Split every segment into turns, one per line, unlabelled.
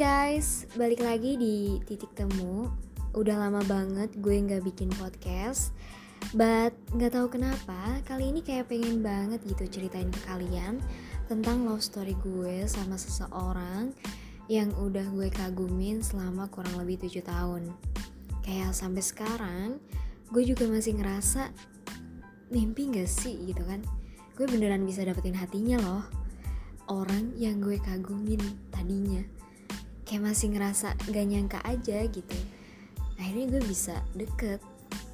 guys, balik lagi di titik temu. Udah lama banget gue nggak bikin podcast, but nggak tahu kenapa kali ini kayak pengen banget gitu ceritain ke kalian tentang love story gue sama seseorang yang udah gue kagumin selama kurang lebih 7 tahun. Kayak sampai sekarang, gue juga masih ngerasa mimpi gak sih gitu kan? Gue beneran bisa dapetin hatinya loh orang yang gue kagumin tadinya kayak masih ngerasa gak nyangka aja gitu. Akhirnya gue bisa deket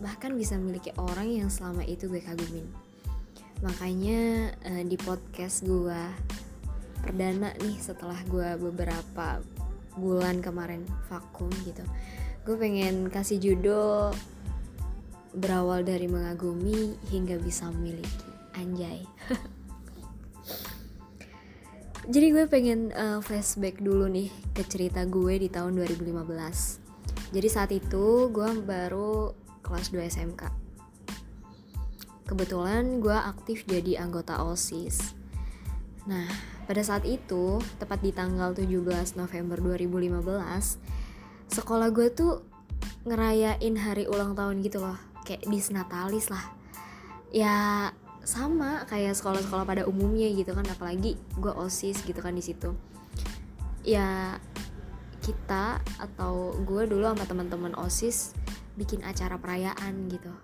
bahkan bisa memiliki orang yang selama itu gue kagumin. Makanya uh, di podcast gue perdana nih setelah gue beberapa bulan kemarin vakum gitu gue pengen kasih judul berawal dari mengagumi hingga bisa memiliki anjay Jadi gue pengen uh, flashback dulu nih ke cerita gue di tahun 2015 Jadi saat itu gue baru kelas 2 SMK Kebetulan gue aktif jadi anggota OSIS Nah pada saat itu tepat di tanggal 17 November 2015 Sekolah gue tuh ngerayain hari ulang tahun gitu loh. Kayak disnatalis lah. Ya sama kayak sekolah-sekolah pada umumnya gitu kan apalagi gue osis gitu kan di situ. Ya kita atau gue dulu sama teman-teman osis bikin acara perayaan gitu.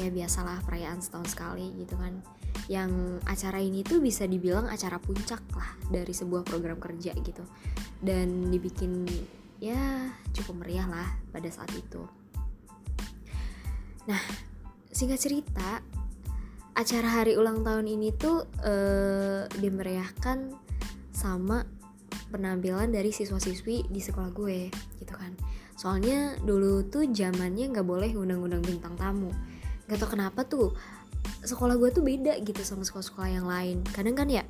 Ya biasalah perayaan setahun sekali gitu kan. Yang acara ini tuh bisa dibilang acara puncak lah dari sebuah program kerja gitu. Dan dibikin ya cukup meriah lah pada saat itu. Nah singkat cerita acara hari ulang tahun ini tuh uh, dimeriahkan sama penampilan dari siswa-siswi di sekolah gue gitu kan. Soalnya dulu tuh zamannya nggak boleh undang-undang bintang tamu. Nggak tau kenapa tuh sekolah gue tuh beda gitu sama sekolah-sekolah yang lain. Kadang kan ya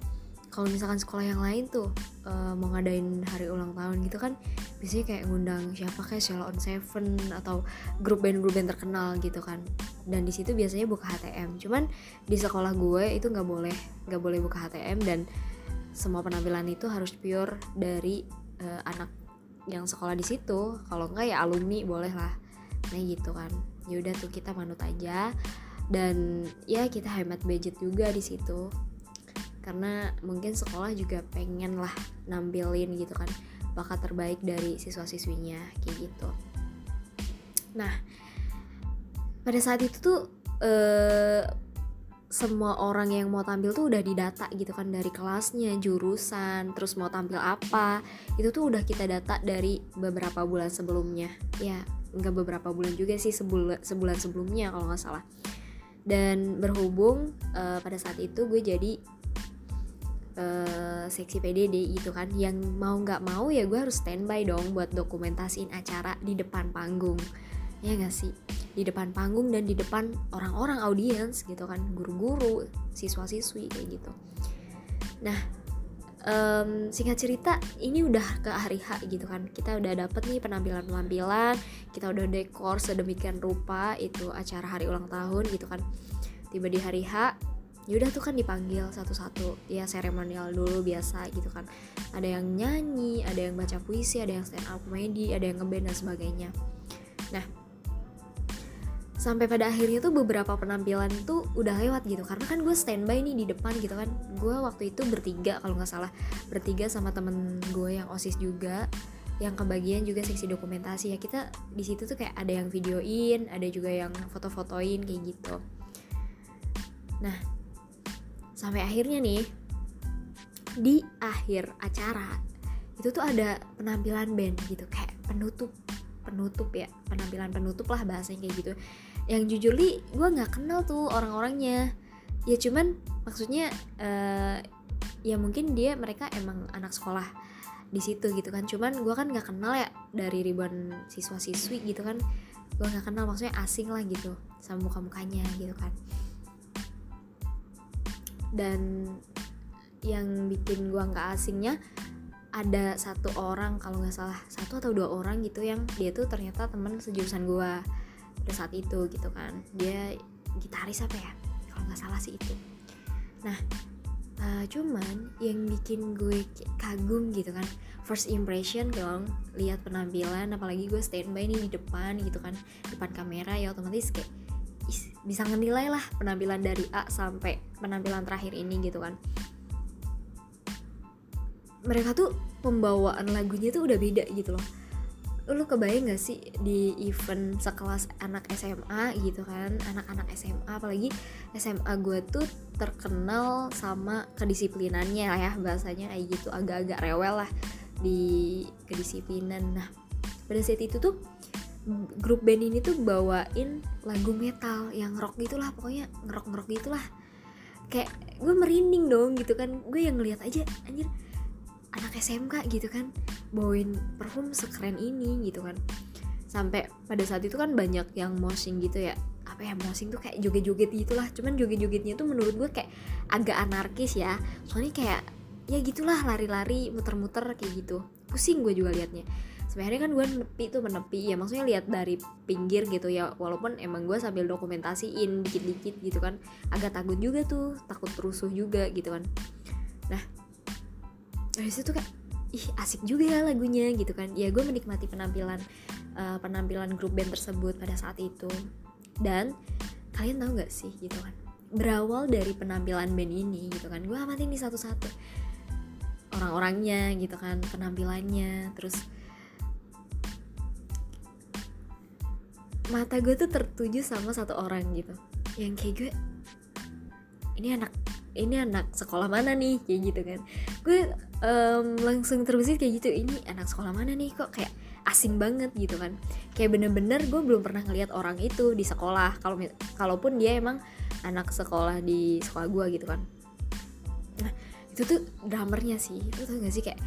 kalau misalkan sekolah yang lain tuh uh, mau ngadain hari ulang tahun gitu kan biasanya kayak ngundang siapa kayak Sheila on Seven atau grup band-grup band terkenal gitu kan. Dan di situ biasanya buka HTM cuman di sekolah gue itu nggak boleh nggak boleh buka HTM dan semua penampilan itu harus pure dari uh, anak yang sekolah di situ. Kalau enggak ya alumni boleh lah. Nah gitu kan. Ya udah tuh kita manut aja. Dan ya kita hemat budget juga di situ karena mungkin sekolah juga pengen lah nampilin gitu kan bakat terbaik dari siswa-siswinya kayak gitu. Nah pada saat itu tuh eh, semua orang yang mau tampil tuh udah didata gitu kan dari kelasnya, jurusan, terus mau tampil apa itu tuh udah kita data dari beberapa bulan sebelumnya. Ya nggak beberapa bulan juga sih sebulan sebulan sebelumnya kalau nggak salah. Dan berhubung uh, pada saat itu gue jadi uh, seksi PDD gitu kan. Yang mau nggak mau ya gue harus standby dong buat dokumentasiin acara di depan panggung. Ya gak sih? Di depan panggung dan di depan orang-orang audiens gitu kan. Guru-guru siswa-siswi kayak gitu. Nah um, singkat cerita ini udah ke hari H gitu kan. Kita udah dapet nih penampilan-penampilan kita udah dekor sedemikian rupa itu acara hari ulang tahun gitu kan. Tiba di hari H yaudah tuh kan dipanggil satu-satu. Ya seremonial dulu biasa gitu kan. Ada yang nyanyi ada yang baca puisi ada yang stand up comedy ada yang ngeband dan sebagainya. Nah sampai pada akhirnya tuh beberapa penampilan tuh udah lewat gitu. Karena kan gue standby nih di depan gitu kan. Gue waktu itu bertiga kalau nggak salah. Bertiga sama temen gue yang osis juga yang kebagian juga seksi dokumentasi. Ya kita di situ tuh kayak ada yang videoin ada juga yang foto-fotoin kayak gitu. Nah sampai akhirnya nih di akhir acara itu tuh ada penampilan band gitu kayak penutup penutup ya penampilan penutup lah bahasanya kayak gitu. Yang jujur li gue nggak kenal tuh orang-orangnya. Ya cuman maksudnya uh, ya mungkin dia mereka emang anak sekolah di situ gitu kan. Cuman gue kan nggak kenal ya dari ribuan siswa siswi gitu kan. Gue nggak kenal maksudnya asing lah gitu sama muka mukanya gitu kan dan yang bikin gua nggak asingnya ada satu orang kalau nggak salah satu atau dua orang gitu yang dia tuh ternyata teman sejurusan gua pada saat itu gitu kan. Dia gitaris apa ya? Kalau nggak salah sih itu. Nah uh, cuman yang bikin gue kagum gitu kan first impression dong lihat penampilan apalagi gue standby nih di depan gitu kan depan kamera ya otomatis kayak bisa ngenilai lah penampilan dari A sampai penampilan terakhir ini gitu kan. Mereka tuh pembawaan lagunya tuh udah beda gitu loh. Lu kebayang gak sih di event sekelas anak SMA gitu kan anak-anak SMA apalagi SMA gue tuh terkenal sama kedisiplinannya lah ya bahasanya kayak gitu agak-agak rewel lah di kedisiplinan. Nah pada saat itu tuh grup band ini tuh bawain lagu metal yang rock gitulah pokoknya ngerok ngerok gitulah. Kayak gue merinding dong gitu kan. Gue yang ngeliat aja anjir anak SMK gitu kan. Bawain parfum sekeren ini gitu kan. Sampai pada saat itu kan banyak yang moshing gitu ya. Apa ya moshing tuh kayak joget-joget gitulah. Cuman joget-jogetnya tuh menurut gue kayak agak anarkis ya. Soalnya kayak ya gitulah lari-lari muter-muter kayak gitu. Pusing gue juga liatnya sebenarnya kan gue menepi tuh menepi. Ya maksudnya lihat dari pinggir gitu ya. Walaupun emang gue sambil dokumentasiin dikit-dikit gitu kan. Agak takut juga tuh takut rusuh juga gitu kan. Nah dari situ kayak ih asik juga ya lagunya gitu kan. Ya gue menikmati penampilan uh, penampilan grup band tersebut pada saat itu. Dan kalian tahu nggak sih gitu kan? Berawal dari penampilan band ini gitu kan. Gue amatin di satu-satu. Orang-orangnya gitu kan penampilannya. Terus mata gue tuh tertuju sama satu orang gitu. Yang kayak gue ini anak ini anak sekolah mana nih? Kayak gitu kan. Gue um, langsung terbesit kayak gitu ini anak sekolah mana nih kok? Kayak asing banget gitu kan. Kayak bener-bener gue belum pernah ngeliat orang itu di sekolah. Kalau kalaupun dia emang anak sekolah di sekolah gue gitu kan. Nah itu tuh drummernya sih. Itu tuh gak sih kayak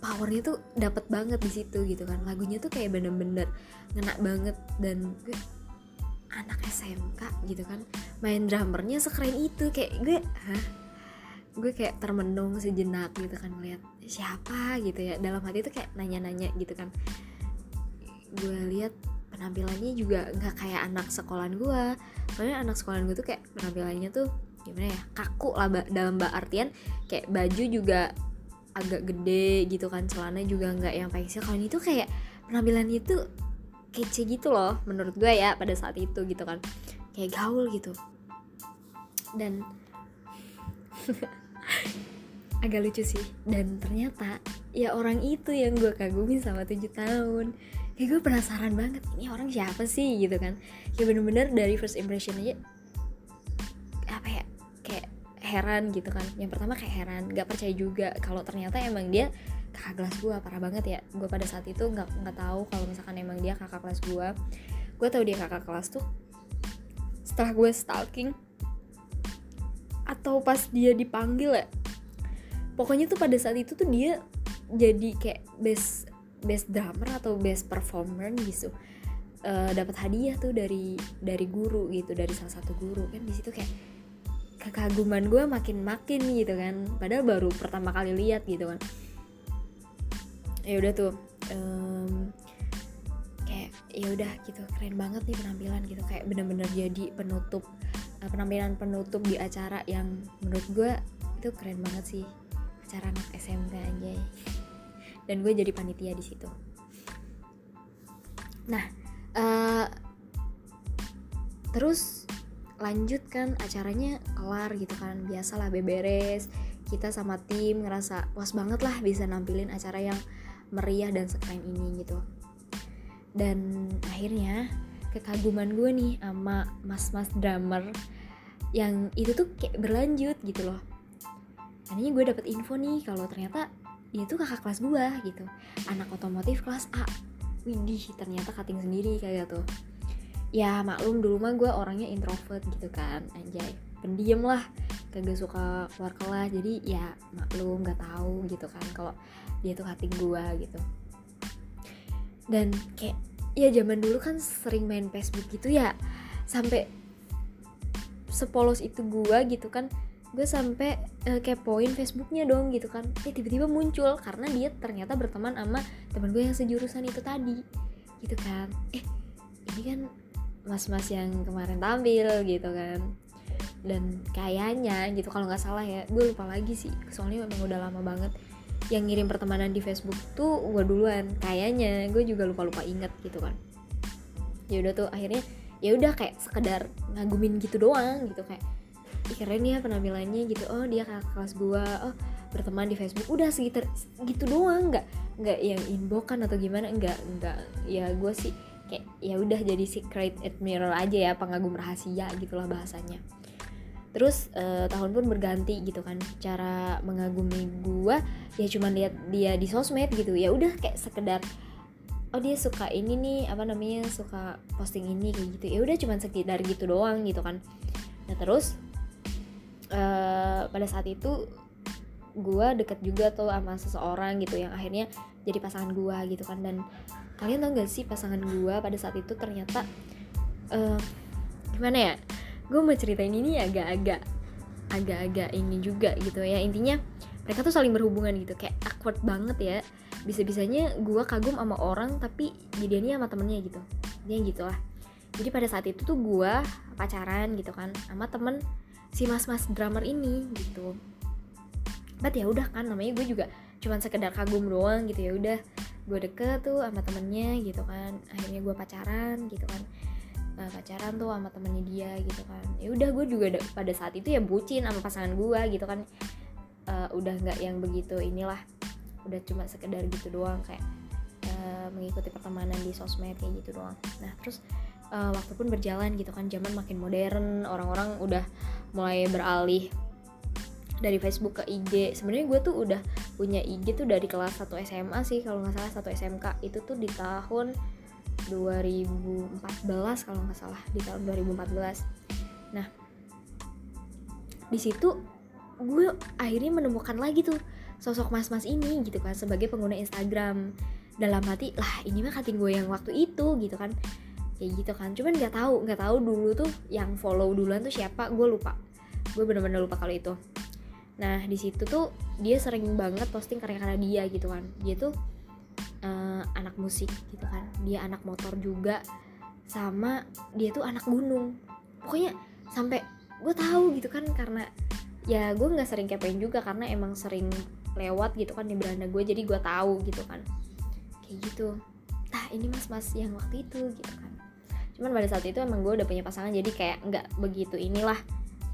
powernya tuh dapet banget di situ gitu kan. Lagunya tuh kayak bener-bener ngena banget dan gue anak SMK gitu kan main drummernya sekeren itu kayak gue hah? Gue kayak termenung sejenak gitu kan ngeliat siapa gitu ya. Dalam hati tuh kayak nanya-nanya gitu kan. Gue lihat penampilannya juga nggak kayak anak sekolahan gue. Soalnya anak sekolahan gue tuh kayak penampilannya tuh gimana ya kaku lah dalam artian kayak baju juga agak gede gitu kan celana juga nggak yang pensil kalau ini tuh kayak penampilannya tuh kece gitu loh menurut gue ya pada saat itu gitu kan. Kayak gaul gitu. Dan agak lucu sih. Dan ternyata ya orang itu yang gue kagumi sama tujuh tahun. Kayak gue penasaran banget ini orang siapa sih? gitu kan. Kayak bener-bener dari first impression aja heran gitu kan. Yang pertama kayak heran gak percaya juga. Kalau ternyata emang dia kakak kelas gue parah banget ya. Gue pada saat itu nggak nggak tahu kalau misalkan emang dia kakak kelas gue gue tahu dia kakak kelas tuh setelah gue stalking atau pas dia dipanggil ya. Pokoknya tuh pada saat itu tuh dia jadi kayak best best drummer atau best performer gitu. Uh, dapat hadiah tuh dari dari guru gitu dari salah satu guru. Kan di situ kayak kekaguman gue makin makin gitu kan. Padahal baru pertama kali lihat gitu kan. Ya udah tuh um, kayak ya udah gitu keren banget nih penampilan gitu. Kayak bener-bener jadi penutup uh, penampilan penutup di acara yang menurut gue itu keren banget sih. Acara anak SMK aja dan gue jadi panitia di situ. Nah uh, terus lanjut kan acaranya kelar gitu kan. Biasalah beberes kita sama tim ngerasa puas banget lah bisa nampilin acara yang meriah dan sekeren ini gitu. Dan akhirnya kekaguman gue nih sama mas-mas drummer yang itu tuh kayak berlanjut gitu loh. Tadinya gue dapet info nih kalau ternyata dia tuh kakak kelas gue gitu. Anak otomotif kelas A. Widih ternyata cutting sendiri kayak gitu ya maklum dulu mah gue orangnya introvert gitu kan. Anjay pendiam lah. Kagak suka keluar kelas jadi ya maklum nggak tahu gitu kan kalau dia tuh cutting gue gitu. Dan kayak ya zaman dulu kan sering main Facebook gitu ya. Sampai sepolos itu gue gitu kan gue sampai uh, kepoin Facebooknya dong gitu kan. Eh tiba-tiba muncul karena dia ternyata berteman sama teman gue yang sejurusan itu tadi gitu kan. Eh ini kan mas-mas yang kemarin tampil gitu kan. Dan kayaknya gitu kalau nggak salah ya gue lupa lagi sih soalnya memang udah lama banget yang ngirim pertemanan di Facebook tuh gue duluan. Kayaknya gue juga lupa lupa inget gitu kan. Ya udah tuh akhirnya ya udah kayak sekedar ngagumin gitu doang gitu kayak Ih, keren ya penampilannya gitu. Oh dia kakak kelas gue oh berteman di Facebook. Udah segitu gitu doang nggak nggak yang inbokan atau gimana nggak nggak. Ya gue sih kayak ya udah jadi secret admirer aja ya pengagum rahasia gitulah bahasanya. Terus uh, tahun pun berganti gitu kan cara mengagumi gue ya cuma lihat dia di sosmed gitu. Ya udah kayak sekedar oh dia suka ini nih apa namanya suka posting ini kayak gitu. Ya udah cuma sekedar gitu doang gitu kan. Nah terus uh, pada saat itu gue deket juga tuh sama seseorang gitu yang akhirnya jadi pasangan gue gitu kan. Dan kalian tau gak sih pasangan gue pada saat itu ternyata uh, gimana ya? Gue mau ceritain ini agak-agak agak-agak ini juga gitu ya. Intinya mereka tuh saling berhubungan gitu. Kayak awkward banget ya. Bisa-bisanya gue kagum sama orang tapi jadinya sama temennya gitu. Dia gitu lah jadi pada saat itu tuh gue pacaran gitu kan sama temen si mas-mas drummer ini gitu. But ya udah kan namanya gue juga cuman sekedar kagum doang gitu ya udah gue deket tuh sama temennya gitu kan. Akhirnya gue pacaran gitu kan. Uh, pacaran tuh sama temennya dia gitu kan. Ya udah gue juga pada saat itu ya bucin sama pasangan gue gitu kan. Uh, udah nggak yang begitu inilah. Udah cuma sekedar gitu doang kayak uh, mengikuti pertemanan di sosmed kayak gitu doang. Nah terus uh, waktu pun berjalan gitu kan. Zaman makin modern orang-orang udah mulai beralih dari Facebook ke IG sebenarnya gue tuh udah punya IG tuh dari kelas 1 SMA sih kalau nggak salah satu SMK itu tuh di tahun 2014 kalau nggak salah di tahun 2014 nah di situ gue akhirnya menemukan lagi tuh sosok mas-mas ini gitu kan sebagai pengguna Instagram. Dalam hati lah ini mah kating gue yang waktu itu gitu kan. Kayak gitu kan. Cuman nggak tahu nggak tahu dulu tuh yang follow duluan tuh siapa gue lupa. Gue bener-bener lupa kalau itu nah di situ tuh dia sering banget posting karya-karya dia gitu kan. Dia tuh uh, anak musik gitu kan. Dia anak motor juga. Sama dia tuh anak gunung. Pokoknya sampai gue tahu gitu kan karena ya gue nggak sering kepoin juga karena emang sering lewat gitu kan di beranda gue jadi gue tahu gitu kan. Kayak gitu. Nah ini mas mas yang waktu itu gitu kan. Cuman pada saat itu emang gue udah punya pasangan jadi kayak nggak begitu inilah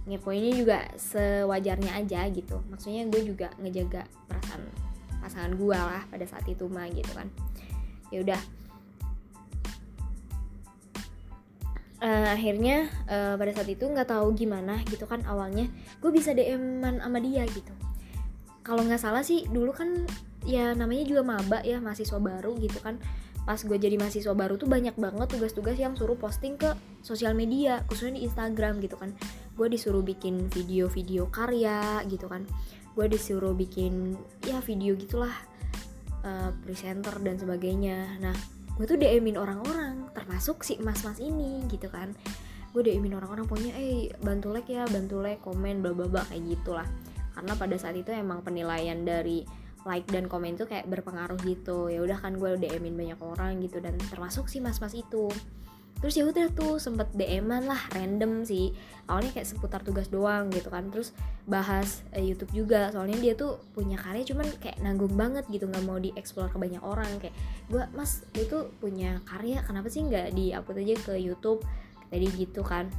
ngepoinnya juga sewajarnya aja gitu. Maksudnya gue juga ngejaga perasaan pasangan gue lah pada saat itu mah gitu kan. Ya udah. Uh, akhirnya uh, pada saat itu nggak tahu gimana gitu kan awalnya. Gue bisa DM-an sama dia gitu. Kalau nggak salah sih dulu kan ya namanya juga maba ya mahasiswa baru gitu kan. Pas gue jadi mahasiswa baru tuh banyak banget tugas-tugas yang suruh posting ke sosial media khususnya di Instagram gitu kan gue disuruh bikin video-video karya gitu kan. Gue disuruh bikin ya video gitulah uh, presenter dan sebagainya. Nah gue tuh DMin orang-orang termasuk si mas-mas ini gitu kan. Gue DMin orang-orang punya eh bantu like ya bantu like komen bla bla bla kayak gitulah. Karena pada saat itu emang penilaian dari like dan komen tuh kayak berpengaruh gitu. Ya udah kan gue DMin banyak orang gitu dan termasuk si mas-mas itu terus ya udah tuh sempet DM-an lah random sih. Awalnya kayak seputar tugas doang gitu kan. Terus bahas eh, YouTube juga. Soalnya dia tuh punya karya cuman kayak nanggung banget gitu nggak mau dieksplor ke banyak orang. Kayak gue mas dia tuh punya karya kenapa sih nggak di upload aja ke YouTube? Tadi gitu kan.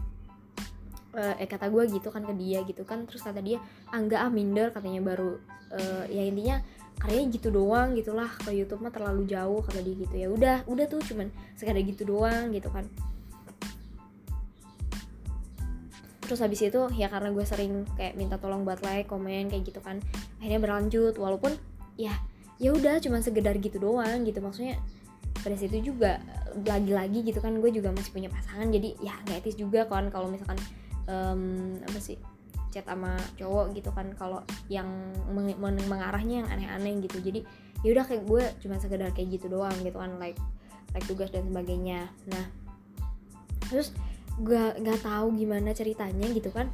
Eh, eh kata gue gitu kan ke dia gitu kan. Terus kata dia ah ah minder katanya baru. Uh, ya intinya karyanya gitu doang gitulah ke YouTube mah terlalu jauh kata dia gitu. Ya udah udah tuh cuman sekadar gitu doang gitu kan. Terus habis itu ya karena gue sering kayak minta tolong buat like komen kayak gitu kan akhirnya berlanjut. Walaupun ya ya udah cuman segedar gitu doang gitu. Maksudnya pada situ juga lagi-lagi gitu kan gue juga masih punya pasangan. Jadi ya nggak etis juga kan kalau misalkan um, apa sih chat sama cowok gitu kan kalau yang meng meng mengarahnya yang aneh-aneh gitu. Jadi ya udah kayak gue cuma sekedar kayak gitu doang gitu kan like like tugas dan sebagainya. Nah terus gue nggak tahu gimana ceritanya gitu kan.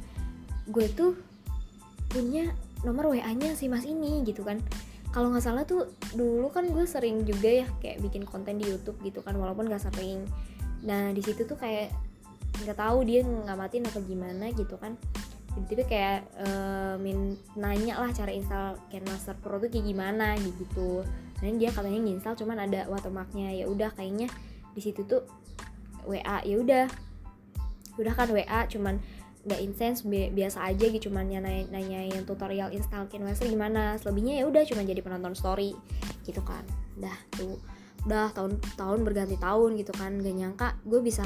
Gue tuh punya nomor wa-nya si mas ini gitu kan. Kalau nggak salah tuh dulu kan gue sering juga ya kayak bikin konten di YouTube gitu kan walaupun gak sering. Nah di situ tuh kayak nggak tahu dia ngamatin apa gimana gitu kan tiba-tiba kayak uh, min nanya lah cara install KineMaster Pro tuh kayak gimana gitu. Dan dia katanya nginstal cuman ada watermarknya. Ya udah kayaknya di situ tuh WA ya udah. Udah kan WA cuman nggak intens biasa aja gitu cuman nanya nanyain tutorial install KineMaster gimana. Selebihnya ya udah cuman jadi penonton story gitu kan. Dah tuh. Udah tahun tahun berganti tahun gitu kan gak nyangka gue bisa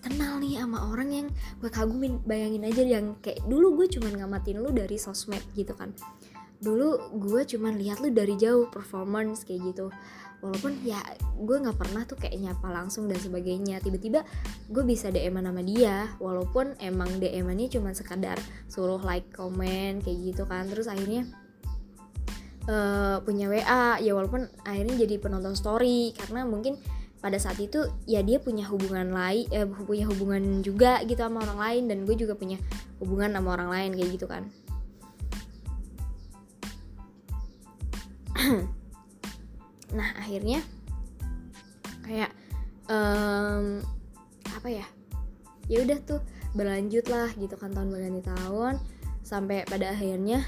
kenal nih sama orang yang gue kagumin. Bayangin aja yang kayak dulu gue cuman ngamatin lu dari sosmed gitu kan. Dulu gue cuman lihat lu dari jauh performance kayak gitu. Walaupun ya gue nggak pernah tuh kayak nyapa langsung dan sebagainya. Tiba-tiba gue bisa DM nama dia walaupun emang DM-nya cuma sekadar suruh like comment kayak gitu kan. Terus akhirnya uh, punya WA ya walaupun akhirnya jadi penonton story karena mungkin pada saat itu ya dia punya hubungan lain eh, punya hubungan juga gitu sama orang lain dan gue juga punya hubungan sama orang lain kayak gitu kan. Nah akhirnya kayak um, apa ya ya udah tuh berlanjut lah gitu kan tahun berganti tahun sampai pada akhirnya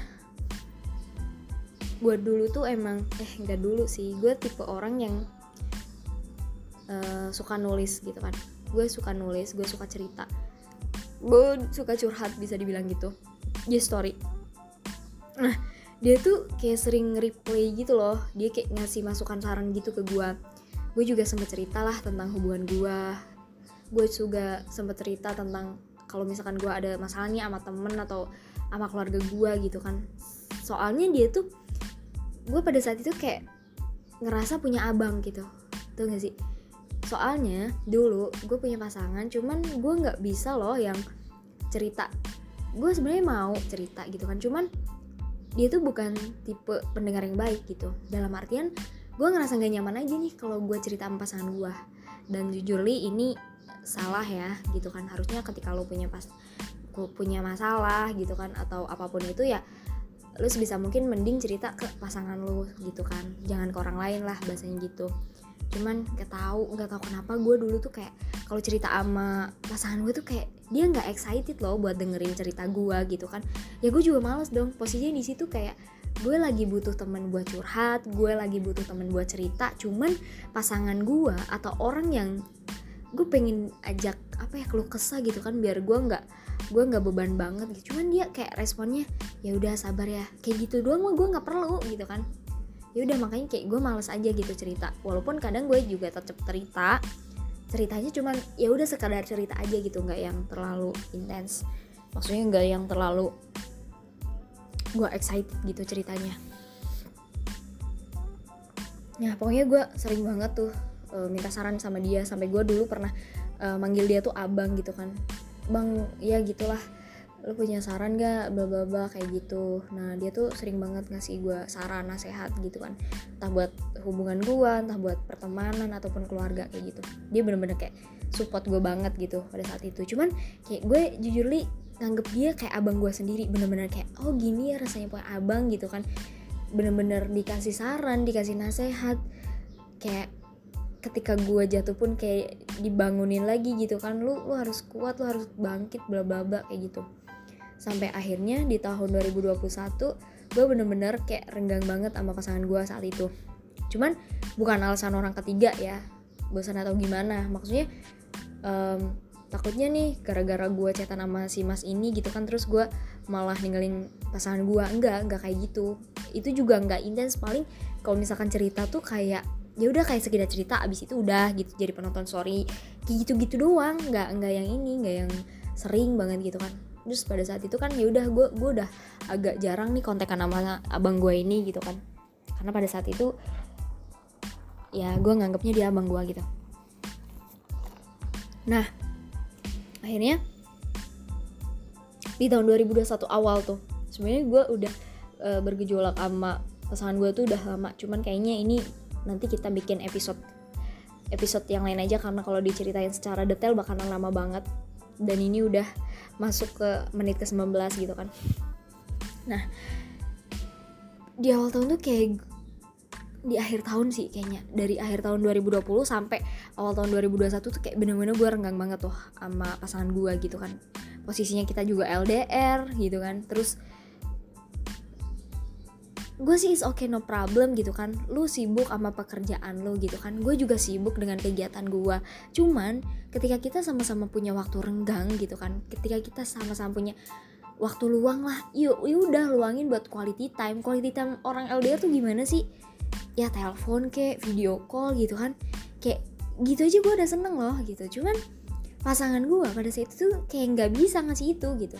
gue dulu tuh emang eh nggak dulu sih gue tipe orang yang uh, suka nulis gitu kan. Gue suka nulis gue suka cerita. Gue suka curhat bisa dibilang gitu. Di story. Nah dia tuh kayak sering replay gitu loh. Dia kayak ngasih masukan saran gitu ke gue gue juga sempet cerita lah tentang hubungan gue gue juga sempet cerita tentang kalau misalkan gue ada masalah nih sama temen atau sama keluarga gue gitu kan. Soalnya dia tuh gue pada saat itu kayak ngerasa punya abang gitu. Tuh gak sih soalnya dulu gue punya pasangan cuman gue nggak bisa loh yang cerita. Gue sebenarnya mau cerita gitu kan cuman dia tuh bukan tipe pendengar yang baik gitu. Dalam artian gue ngerasa gak nyaman aja nih kalau gue cerita sama pasangan gue dan jujur li ini salah ya gitu kan. Harusnya ketika lo punya pas punya masalah gitu kan atau apa pun itu ya lo sebisa mungkin mending cerita ke pasangan lo gitu kan. Jangan ke orang lain lah bahasanya gitu cuman gak tahu nggak tahu kenapa gue dulu tuh kayak kalau cerita sama pasangan gue tuh kayak dia nggak excited loh buat dengerin cerita gue gitu kan. Ya gue juga males dong posisinya di situ kayak gue lagi butuh temen buat curhat gue lagi butuh temen buat cerita cuman pasangan gue atau orang yang gue pengen ajak apa ya keluh kesah gitu kan biar gue nggak gue nggak beban banget gitu. Cuman dia kayak responnya ya udah sabar ya. Kayak gitu doang mah gue nggak perlu gitu kan ya udah makanya kayak gue males aja gitu cerita. Walaupun kadang gue juga tetap cerita. Ceritanya cuman ya udah sekadar cerita aja gitu nggak yang terlalu intens. Maksudnya nggak yang terlalu gue excited gitu ceritanya. Nah pokoknya gue sering banget tuh uh, minta saran sama dia. Sampai gue dulu pernah uh, manggil dia tuh abang gitu kan. Bang ya gitulah lu punya saran gak bla bla bla kayak gitu. Nah dia tuh sering banget ngasih gue saran nasehat gitu kan. Entah buat hubungan gue entah buat pertemanan ataupun keluarga kayak gitu. Dia bener-bener kayak support gue banget gitu pada saat itu. Cuman kayak gue jujur li nganggep dia kayak abang gue sendiri. Bener-bener kayak oh gini ya rasanya punya abang gitu kan. Bener-bener dikasih saran dikasih nasehat. Kayak ketika gue jatuh pun kayak dibangunin lagi gitu kan. Lu lu harus kuat lu harus bangkit bla bla bla kayak gitu sampai akhirnya di tahun 2021 gue bener-bener kayak renggang banget sama pasangan gue saat itu. Cuman bukan alasan orang ketiga ya bosan atau gimana. Maksudnya um, takutnya nih gara-gara gue cetan sama si mas ini gitu kan terus gue malah ninggalin pasangan gue enggak enggak kayak gitu. Itu juga enggak intens. Paling kalau misalkan cerita tuh kayak ya udah kayak sekedar cerita abis itu udah gitu jadi penonton sorry. Kayak gitu gitu doang. Nggak nggak yang ini nggak yang sering banget gitu kan terus pada saat itu kan ya udah gue gue udah agak jarang nih kontekan sama abang gue ini gitu kan. Karena pada saat itu ya gue nganggapnya dia abang gue gitu. Nah akhirnya di tahun 2021 awal tuh sebenarnya gue udah e, bergejolak sama pasangan gue tuh udah lama. Cuman kayaknya ini nanti kita bikin episode episode yang lain aja karena kalau diceritain secara detail bakalan lama banget dan ini udah masuk ke menit ke 19 gitu kan. Nah di awal tahun tuh kayak di akhir tahun sih kayaknya. Dari akhir tahun 2020 sampai awal tahun 2021 tuh kayak bener-bener gue renggang banget tuh sama pasangan gue gitu kan. Posisinya kita juga LDR gitu kan. Terus gue sih is okay no problem gitu kan. Lu sibuk sama pekerjaan lu gitu kan. Gue juga sibuk dengan kegiatan gue. Cuman ketika kita sama-sama punya waktu renggang gitu kan ketika kita sama-sama punya waktu luang lah yuk yuk udah luangin buat quality time. Quality time orang LDR tuh gimana sih? Ya telepon kayak video call gitu kan. Kayak gitu aja gue udah seneng loh gitu. Cuman pasangan gue pada saat itu kayak nggak bisa ngasih itu gitu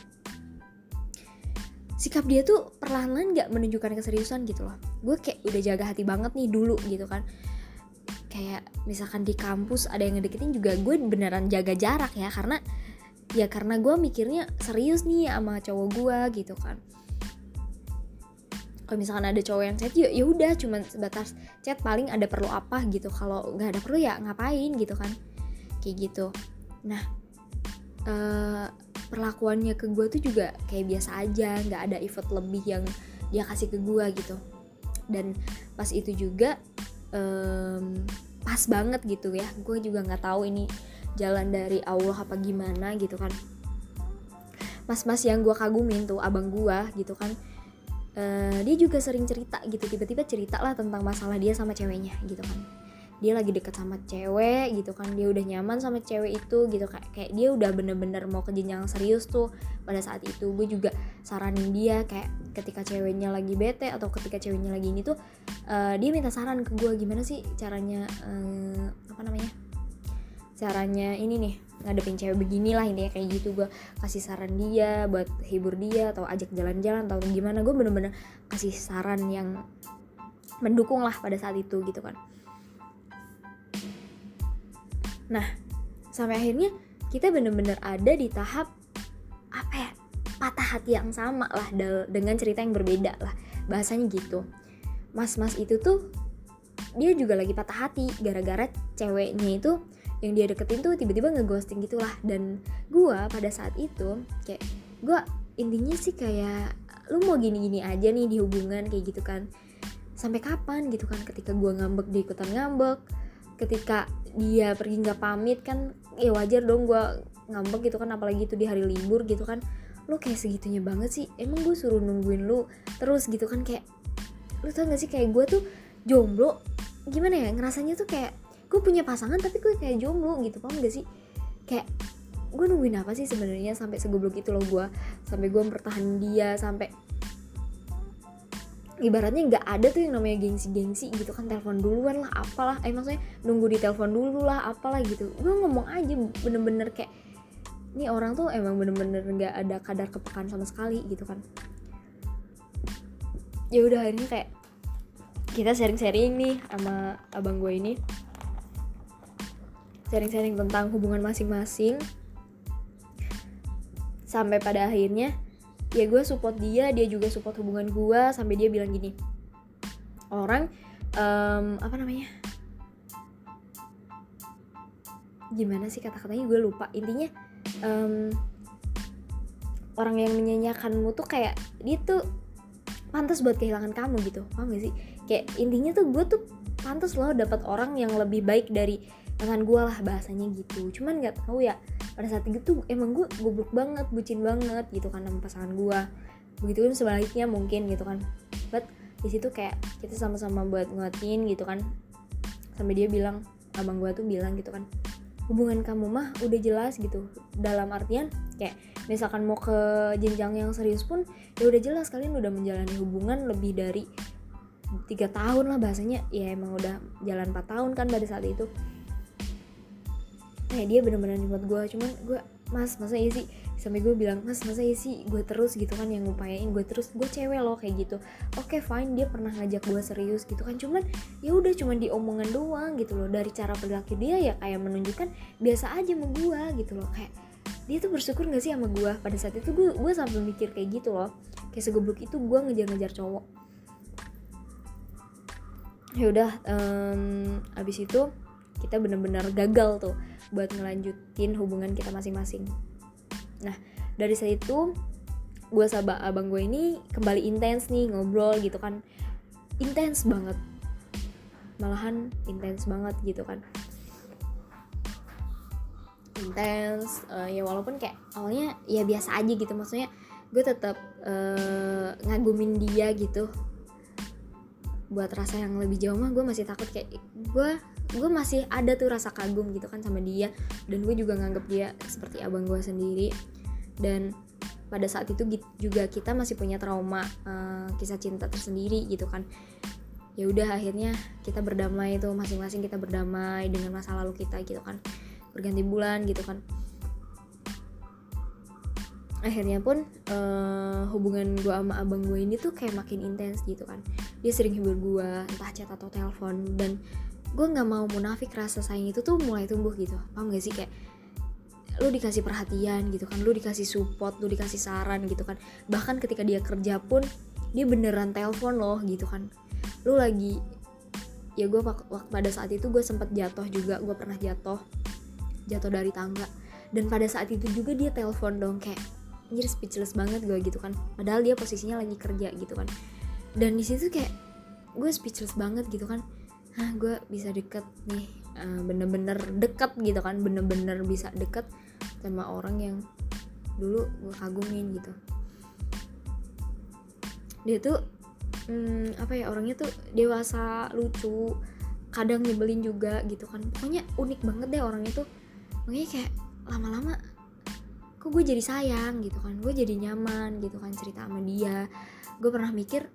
sikap dia tuh perlahan-lahan nggak menunjukkan keseriusan gitu loh. Gue kayak udah jaga hati banget nih dulu gitu kan. Kayak misalkan di kampus ada yang ngedeketin juga gue beneran jaga jarak ya karena ya karena gue mikirnya serius nih sama cowok gue gitu kan. Kalau misalkan ada cowok yang chat ya ya udah cuman sebatas chat paling ada perlu apa gitu. Kalau nggak ada perlu ya ngapain gitu kan. Kayak gitu. Nah uh, perlakuannya ke gue tuh juga kayak biasa aja nggak ada effort lebih yang dia kasih ke gue gitu. Dan pas itu juga um, pas banget gitu ya. Gue juga nggak tahu ini jalan dari Allah apa gimana gitu kan. Mas-mas yang gue kagumin tuh abang gue gitu kan uh, dia juga sering cerita gitu. Tiba-tiba cerita lah tentang masalah dia sama ceweknya gitu kan dia lagi deket sama cewek gitu kan dia udah nyaman sama cewek itu gitu kayak kayak dia udah bener-bener mau ke jenjang serius tuh pada saat itu. Gue juga saranin dia kayak ketika ceweknya lagi bete atau ketika ceweknya lagi ini tuh uh, dia minta saran ke gue gimana sih caranya uh, apa namanya caranya ini nih ngadepin cewek beginilah ini ya kayak gitu. Gue kasih saran dia buat hibur dia atau ajak jalan-jalan atau gimana. Gue bener-bener kasih saran yang mendukung lah pada saat itu gitu kan nah sampai akhirnya kita bener-bener ada di tahap apa ya patah hati yang sama lah dengan cerita yang berbeda lah bahasanya gitu. Mas-mas itu tuh dia juga lagi patah hati gara-gara ceweknya itu yang dia deketin tuh tiba-tiba ngeghosting gitulah. Dan gue pada saat itu kayak gue intinya sih kayak lu mau gini-gini aja nih di hubungan kayak gitu kan. Sampai kapan gitu kan ketika gue ngambek dia ikutan ngambek ketika dia pergi nggak pamit kan ya wajar dong gue ngambek gitu kan apalagi itu di hari libur gitu kan. Lu kayak segitunya banget sih. Emang gue suruh nungguin lu terus gitu kan kayak lu tau gak sih kayak gue tuh jomblo gimana ya ngerasanya tuh kayak gue punya pasangan tapi gue kayak jomblo gitu paham gak sih? Kayak gue nungguin apa sih sebenarnya sampai segoblok itu loh gue sampai gue mempertahankan dia sampai ibaratnya nggak ada tuh yang namanya gengsi-gengsi gitu kan telepon duluan lah apalah. Eh maksudnya nunggu di telepon dulu lah apalah gitu. Gue ngomong aja bener-bener kayak ini orang tuh emang bener-bener nggak ada kadar kepekaan sama sekali gitu kan. Ya udah ini kayak kita sharing-sharing nih sama abang gue ini. Sharing-sharing tentang hubungan masing-masing. Sampai pada akhirnya ya gue support dia dia juga support hubungan gue sampai dia bilang gini orang um, apa namanya? Gimana sih kata-katanya? Gue lupa. Intinya um, orang yang menyanyikanmu tuh kayak dia tuh pantas buat kehilangan kamu gitu. Paham gak sih? Kayak intinya tuh gue tuh pantas loh dapat orang yang lebih baik dari dengan gue lah bahasanya gitu. Cuman nggak tahu ya pada saat itu emang gue goblok banget bucin banget gitu kan sama pasangan gue begitu pun sebaliknya mungkin gitu kan. But di situ kayak kita sama-sama buat nguatin gitu kan. Sampai dia bilang abang gue tuh bilang gitu kan hubungan kamu mah udah jelas gitu. Dalam artian kayak misalkan mau ke jenjang yang serius pun ya udah jelas kalian udah menjalani hubungan lebih dari tiga tahun lah bahasanya. Ya emang udah jalan 4 tahun kan pada saat itu kayak dia bener-bener nyebut gue cuman gue mas masa iya sih? Sampai gue bilang mas masa iya sih gue terus gitu kan yang ngupayain gue terus? Gue cewek loh kayak gitu. Oke okay, fine dia pernah ngajak gue serius gitu kan. Cuman ya udah cuman di omongan doang gitu loh. Dari cara perilaku dia ya kayak menunjukkan biasa aja sama gue gitu loh. Kayak dia tuh bersyukur gak sih sama gue pada saat itu gue gue sampai mikir kayak gitu loh. Kayak segoblok itu gue ngejar-ngejar cowok. Ya udah um, abis itu kita bener-bener gagal tuh buat ngelanjutin hubungan kita masing-masing. Nah dari saat itu gue sama abang gue ini kembali intens nih ngobrol gitu kan. Intens banget. Malahan intens banget gitu kan. Intens uh, ya walaupun kayak awalnya ya biasa aja gitu. Maksudnya gue tetap uh, ngagumin dia gitu. Buat rasa yang lebih jauh mah gue masih takut kayak gue gue masih ada tuh rasa kagum gitu kan sama dia. Dan gue juga nganggep dia seperti abang gue sendiri. Dan pada saat itu juga kita masih punya trauma uh, kisah cinta tersendiri gitu kan. Ya udah akhirnya kita berdamai tuh masing-masing kita berdamai dengan masa lalu kita gitu kan. Berganti bulan gitu kan. Akhirnya pun uh, hubungan gue sama abang gue ini tuh kayak makin intens gitu kan. Dia sering hibur gue entah chat atau telepon. Dan gue nggak mau munafik rasa sayang itu tuh mulai tumbuh gitu. Paham gak sih? Kayak lu dikasih perhatian gitu kan lu dikasih support lu dikasih saran gitu kan. Bahkan ketika dia kerja pun dia beneran telepon loh gitu kan. Lu lagi ya gue pada saat itu gue sempet jatuh juga gue pernah jatuh. Jatuh dari tangga. Dan pada saat itu juga dia telepon dong kayak anjir speechless banget gue gitu kan. Padahal dia posisinya lagi kerja gitu kan. Dan di situ kayak gue speechless banget gitu kan Hah gue bisa deket nih uh, bener-bener deket gitu kan bener-bener bisa deket sama orang yang dulu gue kagumin gitu. Dia tuh hmm, apa ya orangnya tuh dewasa lucu kadang nyebelin juga gitu kan. Pokoknya unik banget deh orangnya tuh. Makanya kayak lama-lama kok gue jadi sayang? gitu kan gue jadi nyaman gitu kan cerita sama dia. Gue pernah mikir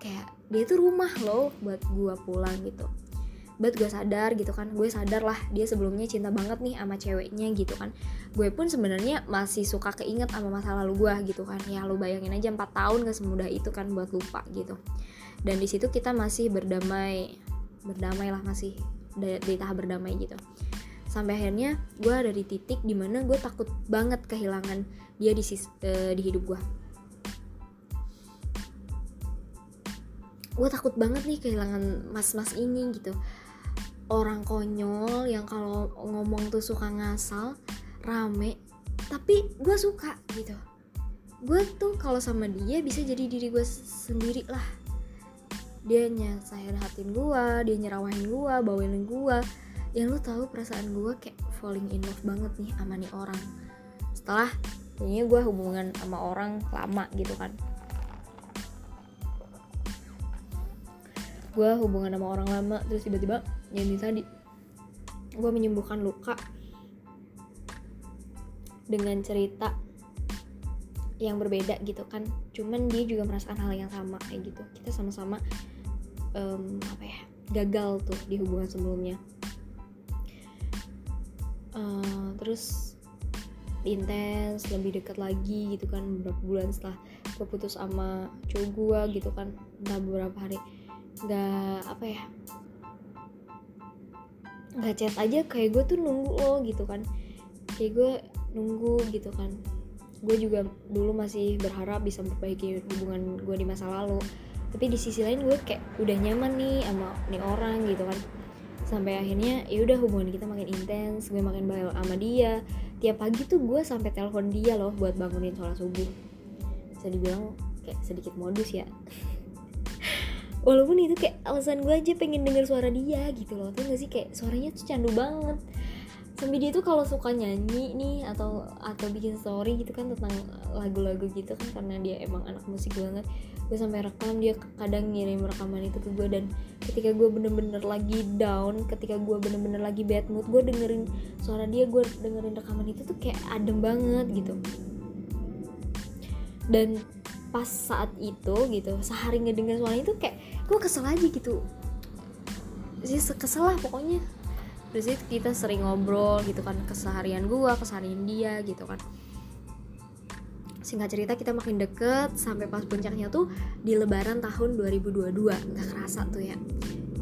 kayak dia itu rumah loh buat gue pulang gitu. Buat gue sadar gitu kan gue sadar lah dia sebelumnya cinta banget nih sama ceweknya gitu kan. Gue pun sebenarnya masih suka keinget sama masa lalu gue gitu kan. Ya lu bayangin aja 4 tahun gak semudah itu kan buat lupa gitu. Dan di situ kita masih berdamai berdamai lah masih di, tahap berdamai gitu. Sampai akhirnya gue ada di titik di mana gue takut banget kehilangan dia di uh, di hidup gue gue takut banget nih kehilangan mas-mas ini gitu. Orang konyol yang kalau ngomong tuh suka ngasal rame tapi gue suka gitu. Gue tuh kalau sama dia bisa jadi diri gue sendiri lah. Dia nyasahin gue dia nyerawahin gue bawain gue yang lu tahu perasaan gue kayak falling in love banget nih sama nih orang. Setelah kayaknya gue hubungan sama orang lama gitu kan gue hubungan sama orang lama terus tiba-tiba yang tadi gue menyembuhkan luka dengan cerita yang berbeda gitu kan. Cuman dia juga merasakan hal yang sama kayak gitu. Kita sama-sama um, apa ya gagal tuh di hubungan sebelumnya. Uh, terus intens lebih dekat lagi gitu kan beberapa bulan setelah gue putus sama cowok gue gitu kan entah beberapa hari nggak apa ya? Nggak chat aja kayak gue tuh nunggu lo gitu kan. Kayak gue nunggu gitu kan. Gue juga dulu masih berharap bisa memperbaiki hubungan gue di masa lalu. Tapi di sisi lain gue kayak udah nyaman nih sama nih orang gitu kan. Sampai akhirnya ya udah hubungan kita makin intens gue makin baik sama dia. Tiap pagi tuh gue sampai telepon dia loh buat bangunin sholat subuh. Bisa dibilang kayak sedikit modus ya walaupun itu kayak alasan gue aja pengen denger suara dia gitu loh tuh gak sih? Kayak suaranya tuh candu banget. Sampai dia tuh kalau suka nyanyi nih atau atau bikin story gitu kan tentang lagu-lagu gitu kan karena dia emang anak musik banget gue sampai rekam dia kadang ngirim rekaman itu ke gue dan ketika gue bener-bener lagi down ketika gue bener-bener lagi bad mood gue dengerin suara dia gue dengerin rekaman itu tuh kayak adem banget gitu. Dan pas saat itu gitu sehari ngedenger suara itu kayak gue kesel aja gitu. Sih kesel lah pokoknya. Terus itu kita sering ngobrol gitu kan keseharian gue keseharian dia gitu kan. Singkat cerita kita makin deket sampai pas puncaknya tuh di lebaran tahun 2022 nggak kerasa tuh ya.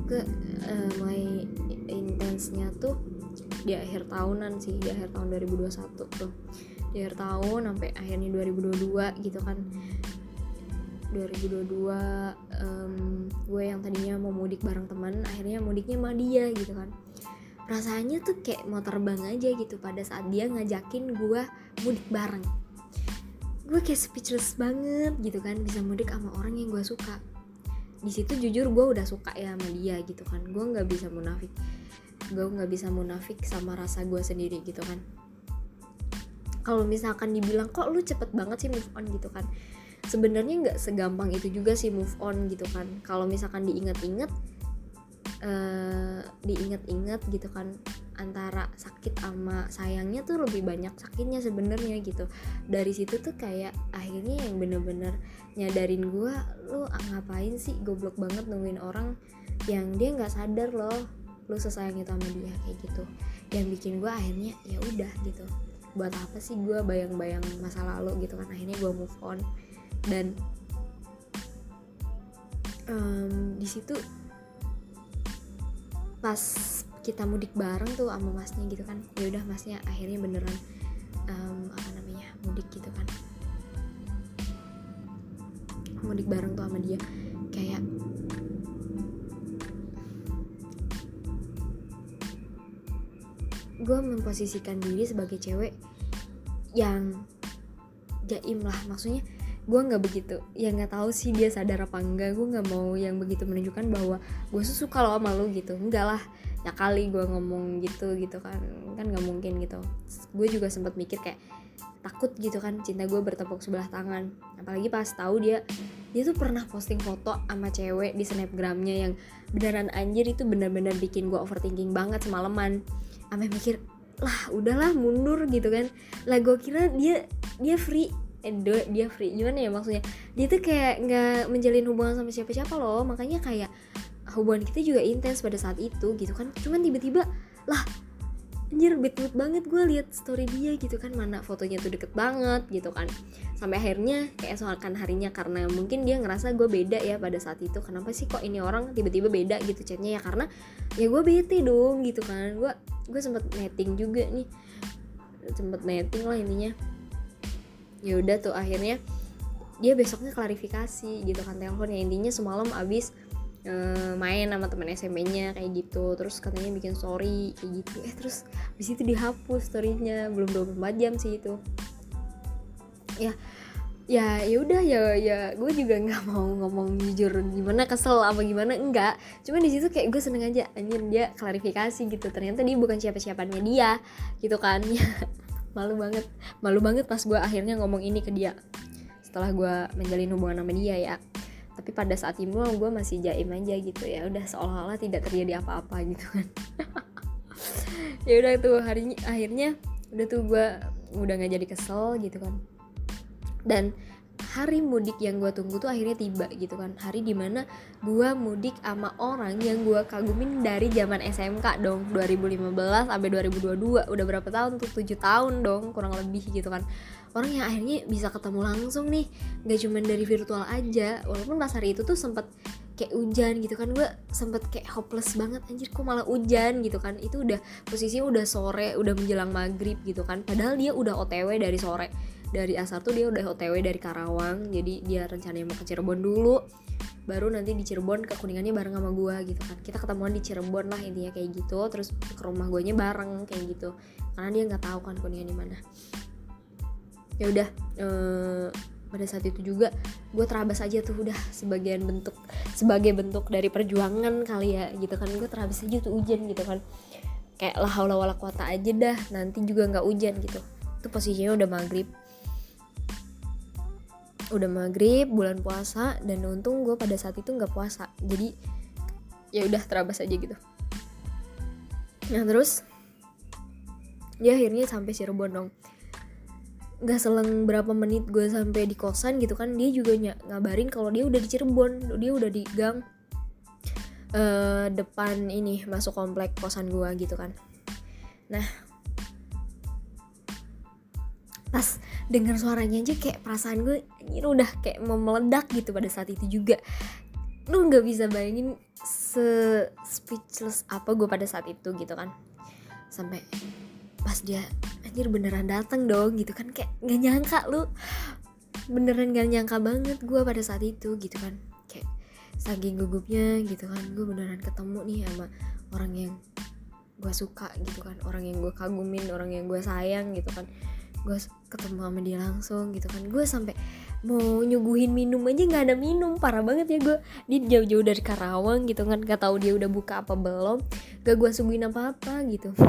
Ke uh, mulai intensnya tuh di akhir tahunan sih di akhir tahun 2021 tuh. Di akhir tahun sampai akhirnya 2022 gitu kan 2022 um, gue yang tadinya mau mudik bareng teman akhirnya mudiknya sama dia gitu kan. Rasanya tuh kayak mau terbang aja gitu pada saat dia ngajakin gue mudik bareng. Gue kayak speechless banget gitu kan bisa mudik sama orang yang gue suka. Di situ jujur gue udah suka ya sama dia gitu kan gue nggak bisa munafik. Gue nggak bisa munafik sama rasa gue sendiri gitu kan. Kalau misalkan dibilang kok lu cepet banget sih move on? gitu kan sebenarnya nggak segampang itu juga sih move on gitu kan. Kalau misalkan diinget-inget uh, diinget-inget gitu kan antara sakit sama sayangnya tuh lebih banyak sakitnya sebenarnya gitu. Dari situ tuh kayak akhirnya yang bener-bener nyadarin gue lu ngapain sih goblok banget nungguin orang yang dia nggak sadar loh lu sesayang itu sama dia kayak gitu. Yang bikin gue akhirnya ya udah gitu. Buat apa sih gue bayang-bayang masa lalu gitu kan. Akhirnya gue move on dan um, di situ pas kita mudik bareng tuh sama masnya gitu kan. Ya udah masnya akhirnya beneran um, apa namanya mudik gitu kan. Mudik bareng tuh sama dia. Kayak gue memposisikan diri sebagai cewek yang jaim lah. Maksudnya gue nggak begitu ya nggak tahu sih dia sadar apa enggak. Gue nggak mau yang begitu menunjukkan bahwa gue suka lo sama lo gitu. Enggak lah ya kali gue ngomong gitu gitu kan. Kan nggak mungkin gitu. Gue juga sempat mikir kayak takut gitu kan cinta gue bertepuk sebelah tangan. Apalagi pas tahu dia dia tuh pernah posting foto sama cewek di snapgramnya yang beneran anjir itu bener-bener bikin gue overthinking banget semalaman. Sampai mikir lah udahlah mundur gitu kan. Lah gue kira dia dia free eh dia free. Gimana ya maksudnya? Dia tuh kayak nggak menjalin hubungan sama siapa-siapa loh. Makanya kayak hubungan kita juga intens pada saat itu gitu kan. Cuman tiba-tiba lah anjir betul banget gue lihat story dia gitu kan. Mana fotonya tuh deket banget gitu kan. Sampai akhirnya kayak soalkan harinya karena mungkin dia ngerasa gue beda ya pada saat itu. Kenapa sih kok ini orang tiba-tiba beda gitu chatnya ya? Karena ya gue bete dong gitu kan. Gue gue sempet netting juga nih. Sempet netting lah intinya ya udah tuh akhirnya dia besoknya klarifikasi gitu kan telepon ya. Intinya semalam abis uh, main sama temen SMP-nya kayak gitu. Terus katanya bikin story kayak gitu. Eh terus abis itu dihapus storynya. Belum 24 jam sih itu. Ya ya ya udah ya ya gue juga nggak mau ngomong jujur gimana kesel apa gimana enggak. Cuma di situ kayak gue seneng aja anjir dia klarifikasi gitu. Ternyata dia bukan siapa siapanya dia gitu kan malu banget. Malu banget pas gue akhirnya ngomong ini ke dia. Setelah gue menjalin hubungan sama dia ya. Tapi pada saat itu gue masih jaim aja gitu ya. Udah seolah-olah tidak terjadi apa-apa gitu kan. Ya udah tuh hari akhirnya udah tuh gue udah nggak jadi kesel gitu kan. Dan hari mudik yang gue tunggu tuh akhirnya tiba gitu kan. Hari di mana gue mudik sama orang yang gue kagumin dari zaman SMK dong. 2015 sampai 2022 udah berapa tahun tuh? 7 tahun dong kurang lebih gitu kan. Orang yang akhirnya bisa ketemu langsung nih. Gak cuman dari virtual aja. Walaupun pas hari itu tuh sempet kayak hujan gitu kan. Gue sempet kayak hopeless banget. Anjir kok malah hujan gitu kan. Itu udah posisinya udah sore udah menjelang maghrib gitu kan. Padahal dia udah otw dari sore dari asar tuh dia udah otw dari Karawang jadi dia rencananya mau ke Cirebon dulu. Baru nanti di Cirebon ke kuningannya bareng sama gue gitu kan. Kita ketemuan di Cirebon lah intinya kayak gitu terus ke rumah gue nya bareng kayak gitu. Karena dia nggak tahu kan kuningan di mana. Ya udah ee, pada saat itu juga gue terabas aja tuh udah sebagian bentuk sebagai bentuk dari perjuangan kali ya gitu kan. Gue terabas aja tuh hujan gitu kan. Kayak lah haula wala kuota aja dah nanti juga nggak hujan gitu. Itu posisinya udah maghrib udah maghrib bulan puasa dan untung gue pada saat itu nggak puasa. Jadi ya udah terabas aja gitu. Nah terus dia akhirnya sampai Cirebon dong. Nggak selang berapa menit gue sampai di kosan gitu kan dia juga ny- ngabarin kalau dia udah di Cirebon dia udah di gang uh, depan ini masuk komplek kosan gue gitu kan. Nah pas denger suaranya aja kayak perasaan gue ini udah kayak mau meledak gitu pada saat itu juga. Lu nggak bisa bayangin se speechless apa gue pada saat itu gitu kan. Sampai pas dia anjir beneran datang dong gitu kan. Kayak nggak nyangka lu beneran gak nyangka banget gue pada saat itu gitu kan. Kayak saking gugupnya gitu kan gue beneran ketemu nih sama orang yang gue suka gitu kan. Orang yang gue kagumin orang yang gue sayang gitu kan. Gue ketemu sama dia langsung gitu kan. Gue sampai mau nyuguhin minum aja nggak ada minum. Parah banget ya gue dia jauh-jauh dari Karawang gitu kan. Gak tahu dia udah buka apa belum. Gak gue suguhin apa-apa gitu.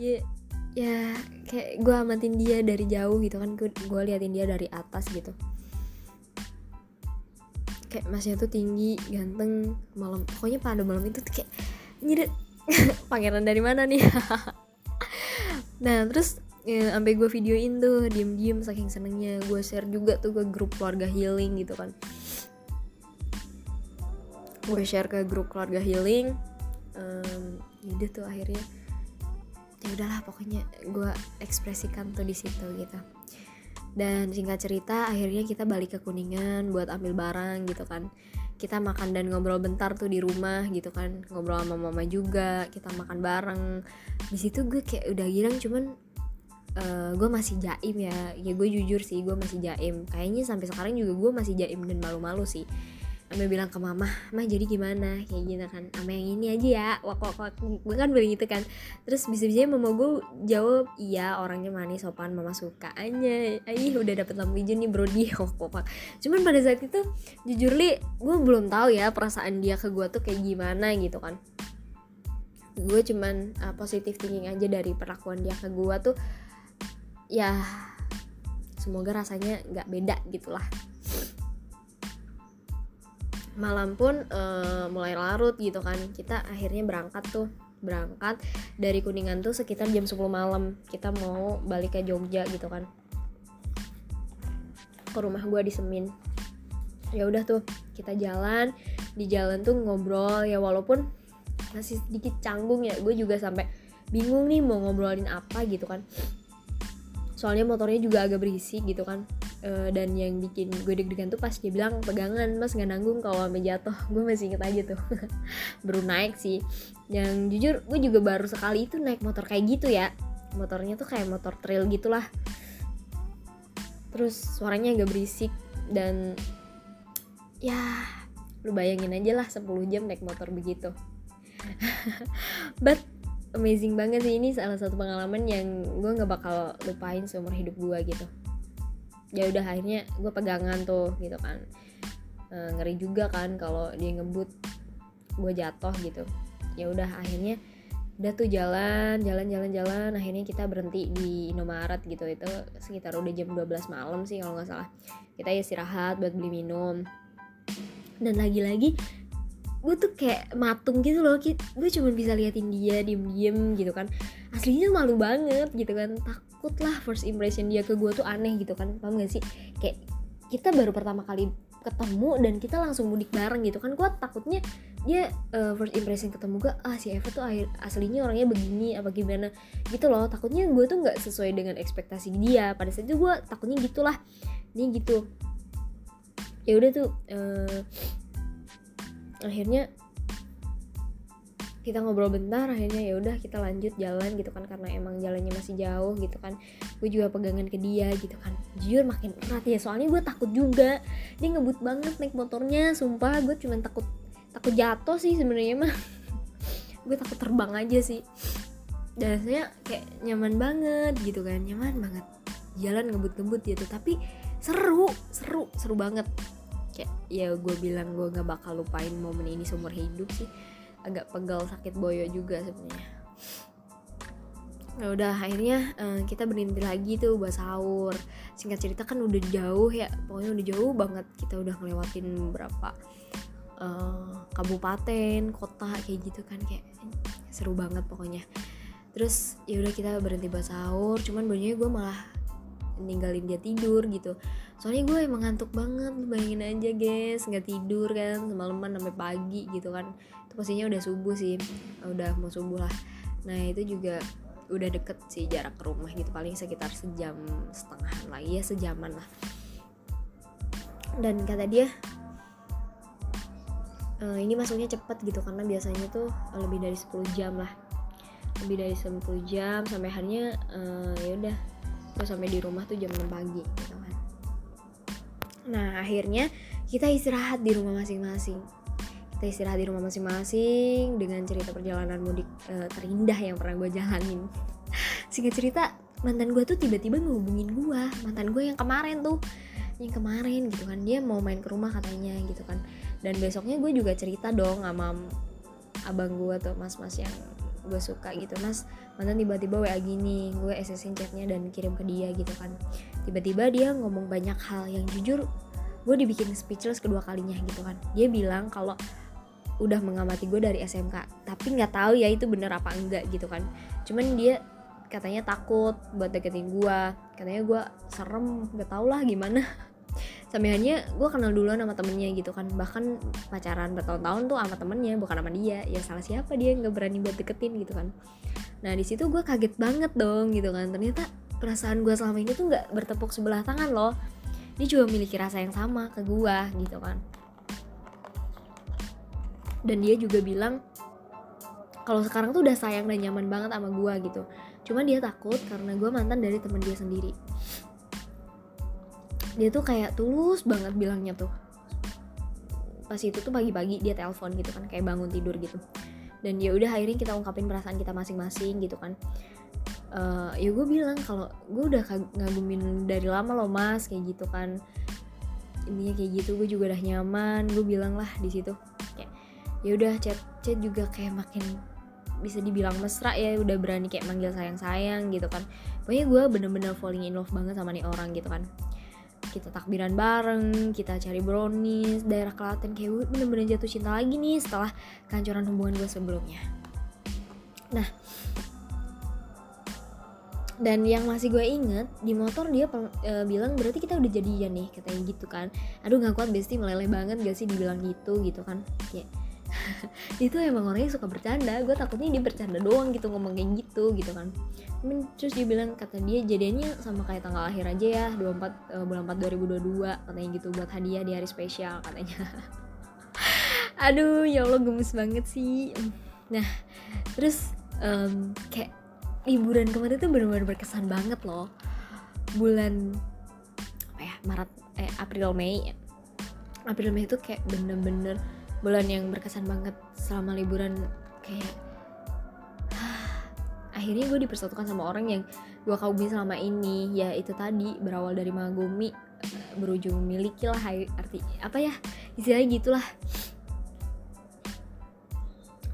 Ya ya kayak gue amatin dia dari jauh gitu kan. Gue liatin dia dari atas gitu. Kayak masnya tuh tinggi ganteng malam. Pokoknya pada malam itu kayak nyirit. Pangeran dari mana nih? Nah terus ya, sampai gue videoin tuh diem-diem saking senengnya. Gue share juga tuh ke grup keluarga healing gitu kan. Gue share ke grup keluarga healing um, yaudah tuh akhirnya ya udahlah pokoknya gue ekspresikan tuh di situ gitu. Dan singkat cerita akhirnya kita balik ke kuningan buat ambil barang gitu kan. Kita makan dan ngobrol bentar tuh di rumah gitu kan. Ngobrol sama mama juga kita makan bareng. Di situ gue kayak udah girang cuman uh, eh, gue masih jaim ya. Ya gue jujur sih gue masih jaim. Kayaknya sampai sekarang juga gue masih jaim dan malu-malu sih. Ame bilang ke mama, mah jadi gimana? Kayak gitu kan, sama yang ini aja ya, wak wak wak, gue kan bilang gitu kan, terus bisa-bisa mama gue jawab, iya orangnya manis sopan, mama suka aja, aih udah dapet lampu hijau nih bro. Di wak wak cuman pada saat itu jujur li, gue belum tahu ya perasaan dia ke gue tuh kayak gimana gitu kan, gue cuman uh, positif thinking aja dari perlakuan dia ke gue tuh ya semoga rasanya nggak beda gitulah. Malam pun uh, mulai larut gitu kan. Kita akhirnya berangkat tuh. Berangkat dari kuningan tuh sekitar jam 10 malam. Kita mau balik ke Jogja gitu kan. Ke rumah gue di Semin. Ya udah tuh kita jalan. Di jalan tuh ngobrol. Ya walaupun masih sedikit canggung ya. Gue juga sampai bingung nih mau ngobrolin apa gitu kan soalnya motornya juga agak berisik gitu kan. E, dan yang bikin gue deg-degan tuh pas dia bilang pegangan mas nggak nanggung kalau sampai jatuh. Gue masih inget aja tuh. Baru naik sih. Yang jujur gue juga baru sekali itu naik motor kayak gitu ya. Motornya tuh kayak motor trail gitulah. Terus suaranya agak berisik dan ya lu bayangin aja lah 10 jam naik motor begitu. But amazing banget sih. Ini salah satu pengalaman yang gue nggak bakal lupain seumur hidup gue gitu. Ya udah akhirnya gue pegangan tuh gitu kan. E, ngeri juga kan kalau dia ngebut gue jatuh gitu. Ya udah akhirnya udah tuh jalan jalan jalan jalan. Akhirnya kita berhenti di Indomaret gitu. Itu sekitar udah jam 12 malam sih kalau nggak salah. Kita istirahat buat beli minum. Dan lagi-lagi gue tuh kayak matung gitu loh gue cuma bisa liatin dia diem diem gitu kan. Aslinya malu banget gitu kan takut lah first impression dia ke gue tuh aneh gitu kan paham gak sih? Kayak kita baru pertama kali ketemu dan kita langsung mudik bareng gitu kan gue takutnya dia uh, first impression ketemu gue ah si Eva tuh aslinya orangnya begini apa gimana? Gitu loh takutnya gue tuh nggak sesuai dengan ekspektasi dia. Pada saat itu gue takutnya gitulah ini gitu. Ya udah tuh uh, akhirnya kita ngobrol bentar akhirnya ya udah kita lanjut jalan gitu kan karena emang jalannya masih jauh gitu kan. Gue juga pegangan ke dia gitu kan. Jujur makin erat ya soalnya gue takut juga. Dia ngebut banget naik motornya sumpah. Gue cuma takut takut jatuh sih sebenarnya mah. Gue takut terbang aja sih. Dan saya kayak nyaman banget gitu kan nyaman banget. Jalan ngebut-ngebut gitu tapi seru seru seru banget ya gue bilang gue nggak bakal lupain momen ini seumur hidup sih. Agak pegal sakit boyo juga sebenarnya. Nah udah akhirnya uh, kita berhenti lagi tuh buat sahur. Singkat cerita kan udah jauh ya pokoknya udah jauh banget kita udah ngelewatin berapa uh, kabupaten kota kayak gitu kan kayak seru banget pokoknya. Terus ya udah kita berhenti buat sahur cuman banyak gue malah ninggalin dia tidur gitu. Soalnya gue emang ngantuk banget bayangin aja guys nggak tidur kan semalaman sampai pagi gitu kan. Itu pastinya udah subuh sih. Udah mau subuh lah. Nah itu juga udah deket sih jarak ke rumah gitu paling sekitar sejam setengah lah. Ya sejaman lah. Dan kata dia e, ini masuknya cepet gitu karena biasanya tuh lebih dari 10 jam lah. Lebih dari 10 jam sampai harinya uh, ya udah terus sampai di rumah tuh jam 6 pagi gitu kan. Nah akhirnya kita istirahat di rumah masing-masing. Kita istirahat di rumah masing-masing dengan cerita perjalanan mudik e, terindah yang pernah gue jalanin. Singkat cerita mantan gue tuh tiba-tiba ngehubungin gue mantan gue yang kemarin tuh. Yang kemarin gitu kan. Dia mau main ke rumah katanya gitu kan. Dan besoknya gue juga cerita dong sama abang gue tuh mas-mas yang gue suka gitu. Mas mantan tiba-tiba wa gini gue SSin chatnya dan kirim ke dia gitu kan. Tiba-tiba dia ngomong banyak hal yang jujur gue dibikin speechless kedua kalinya gitu kan. Dia bilang kalau udah mengamati gue dari SMK tapi nggak tahu ya itu bener apa enggak gitu kan. Cuman dia katanya takut buat deketin gue katanya gue serem nggak tau lah gimana sampeannya gue kenal duluan sama temennya gitu kan. Bahkan pacaran bertahun-tahun tuh sama temennya bukan sama dia. Ya salah siapa dia nggak berani buat deketin gitu kan. Nah di situ gue kaget banget dong gitu kan. Ternyata perasaan gue selama ini tuh nggak bertepuk sebelah tangan loh. Dia juga memiliki rasa yang sama ke gue gitu kan. Dan dia juga bilang kalau sekarang tuh udah sayang dan nyaman banget sama gue gitu. Cuma dia takut karena gue mantan dari temen dia sendiri dia tuh kayak tulus banget bilangnya tuh. Pas itu tuh pagi-pagi dia telepon gitu kan kayak bangun tidur gitu. Dan ya udah akhirnya kita ungkapin perasaan kita masing-masing gitu kan. Uh, ya gue bilang kalau gue udah ngagumin dari lama loh mas kayak gitu kan. Ini kayak gitu gue juga udah nyaman. Gue bilang lah di situ. Ya udah chat chat juga kayak makin bisa dibilang mesra ya udah berani kayak manggil sayang sayang gitu kan. Pokoknya gue bener-bener falling in love banget sama nih orang gitu kan kita takbiran bareng, kita cari brownies, daerah Klaten kayak gue bener-bener jatuh cinta lagi nih setelah kehancuran hubungan gue sebelumnya. Nah, dan yang masih gue inget di motor dia e, bilang berarti kita udah jadian nih katanya gitu kan aduh gak kuat besti meleleh banget gak sih dibilang gitu gitu kan kayak itu emang orangnya suka bercanda gue takutnya dia bercanda doang gitu ngomong kayak gitu gitu kan. Terus dia bilang kata dia jadinya sama kayak tanggal akhir aja ya 24 uh, eh, bulan 4 2022 katanya gitu buat hadiah di hari spesial katanya. Aduh ya Allah gemes banget sih. Nah terus um, kayak liburan kemarin tuh benar-benar berkesan banget loh. Bulan apa ya Maret eh April Mei. April Mei itu kayak bener-bener bulan yang berkesan banget selama liburan kayak akhirnya gue dipersatukan sama orang yang gue kagumi selama ini. Ya itu tadi berawal dari Magumi berujung memiliki lah arti apa ya istilahnya gitulah.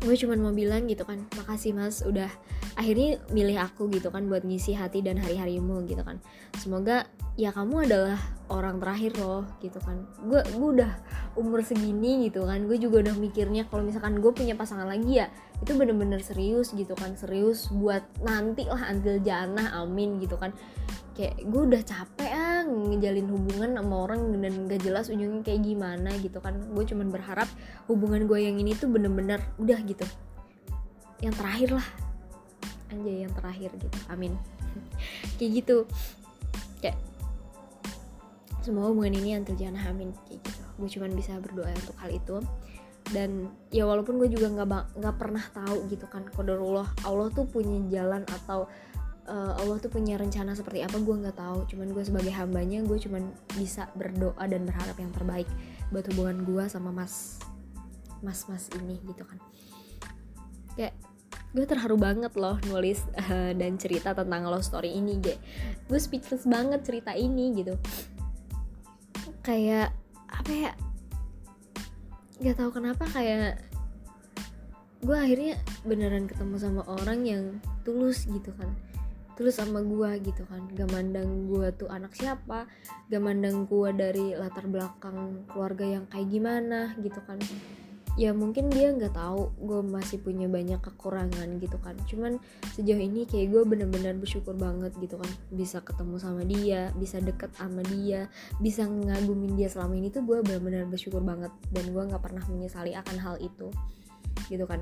Gue cuman mau bilang gitu kan makasih mas udah akhirnya milih aku gitu kan buat ngisi hati dan hari-harimu gitu kan. Semoga ya kamu adalah orang terakhir loh gitu kan. Gue gue udah umur segini gitu kan. Gue juga udah mikirnya kalau misalkan gue punya pasangan lagi ya itu bener-bener serius gitu kan. Serius buat nanti lah antil jannah amin gitu kan. Kayak gue udah capek ah ngejalin hubungan sama orang dan gak jelas ujungnya kayak gimana gitu kan. Gue cuman berharap hubungan gue yang ini tuh bener-bener udah gitu. Yang terakhir lah anjay yang terakhir gitu. Amin. Kayak gitu. Kayak semua hubungan ini antil jangan amin. Kayak gitu. Gue cuman bisa berdoa untuk hal itu. Dan ya walaupun gue juga nggak nggak pernah tahu gitu kan kodarullah Allah tuh punya jalan atau uh, Allah tuh punya rencana seperti apa gue nggak tahu. Cuman gue sebagai hambanya gue cuman bisa berdoa dan berharap yang terbaik buat hubungan gue sama mas mas mas ini gitu kan. Kayak gue terharu banget loh nulis uh, dan cerita tentang love story ini gue gue speechless banget cerita ini gitu. Kayak apa ya nggak tahu kenapa kayak gue akhirnya beneran ketemu sama orang yang tulus gitu kan. Tulus sama gue gitu kan. Gak mandang gue tuh anak siapa gak mandang gue dari latar belakang keluarga yang kayak gimana gitu kan ya mungkin dia nggak tahu gue masih punya banyak kekurangan gitu kan. Cuman sejauh ini kayak gue bener-bener bersyukur banget gitu kan. Bisa ketemu sama dia bisa deket sama dia bisa ngagumin dia selama ini tuh gue bener-bener bersyukur banget. Dan gue nggak pernah menyesali akan hal itu gitu kan.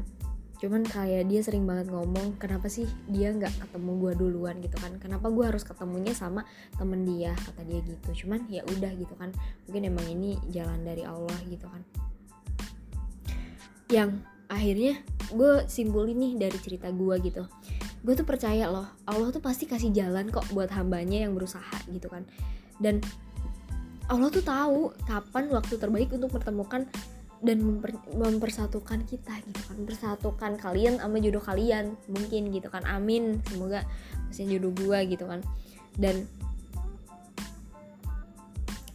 Cuman kayak dia sering banget ngomong kenapa sih dia nggak ketemu gue duluan? gitu kan. Kenapa gue harus ketemunya sama temen dia? kata dia gitu. Cuman ya udah gitu kan. Mungkin emang ini jalan dari Allah gitu kan yang akhirnya gue simpulin nih dari cerita gue gitu. Gue tuh percaya loh Allah tuh pasti kasih jalan kok buat hambanya yang berusaha gitu kan. Dan Allah tuh tahu kapan waktu terbaik untuk mempertemukan dan memper, mempersatukan kita gitu kan. Mempersatukan kalian sama jodoh kalian mungkin gitu kan. Amin semoga mesin jodoh gue gitu kan. Dan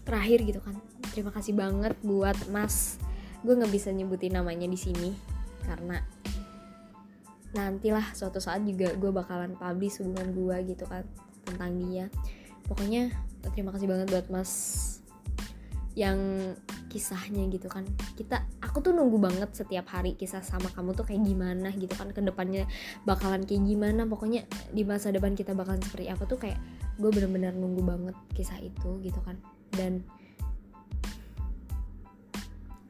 terakhir gitu kan. Terima kasih banget buat mas gue nggak bisa nyebutin namanya di sini karena nantilah suatu saat juga gue bakalan publish hubungan gue gitu kan tentang dia. Pokoknya terima kasih banget buat mas yang kisahnya gitu kan. Kita aku tuh nunggu banget setiap hari kisah sama kamu tuh kayak gimana gitu kan ke depannya bakalan kayak gimana. Pokoknya di masa depan kita bakalan seperti apa tuh kayak gue bener-bener nunggu banget kisah itu gitu kan. Dan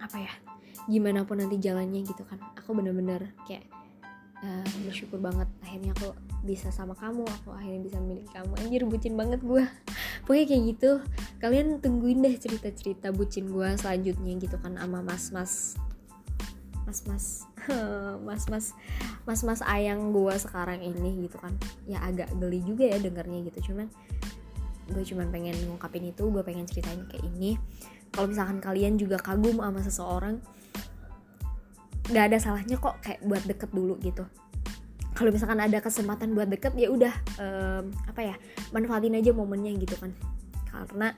apa ya gimana pun nanti jalannya gitu kan. Aku bener-bener kayak uh, bersyukur banget akhirnya aku bisa sama kamu aku akhirnya bisa memiliki kamu. Anjir bucin banget gue pokoknya kayak gitu. Kalian tungguin deh cerita-cerita bucin gue selanjutnya gitu kan sama mas-mas mas-mas mas-mas mas-mas ayang gue sekarang ini gitu kan. Ya agak geli juga ya dengernya gitu cuman gue cuman pengen ngungkapin itu gue pengen ceritain kayak ini kalau misalkan kalian juga kagum sama seseorang nggak ada salahnya kok kayak buat deket dulu gitu. Kalau misalkan ada kesempatan buat deket ya udah um, apa ya manfaatin aja momennya gitu kan. Karena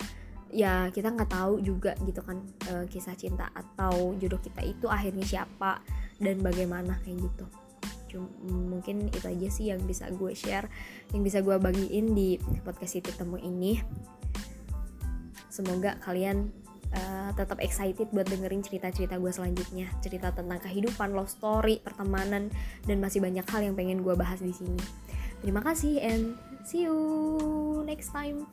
ya kita nggak tahu juga gitu kan uh, kisah cinta atau jodoh kita itu akhirnya siapa dan bagaimana kayak gitu. Cuma, mungkin itu aja sih yang bisa gue share yang bisa gue bagiin di podcast itu temu ini. Semoga kalian uh, tetap excited buat dengerin cerita-cerita gue selanjutnya. Cerita tentang kehidupan love story pertemanan dan masih banyak hal yang pengen gue bahas di sini. Terima kasih and see you next time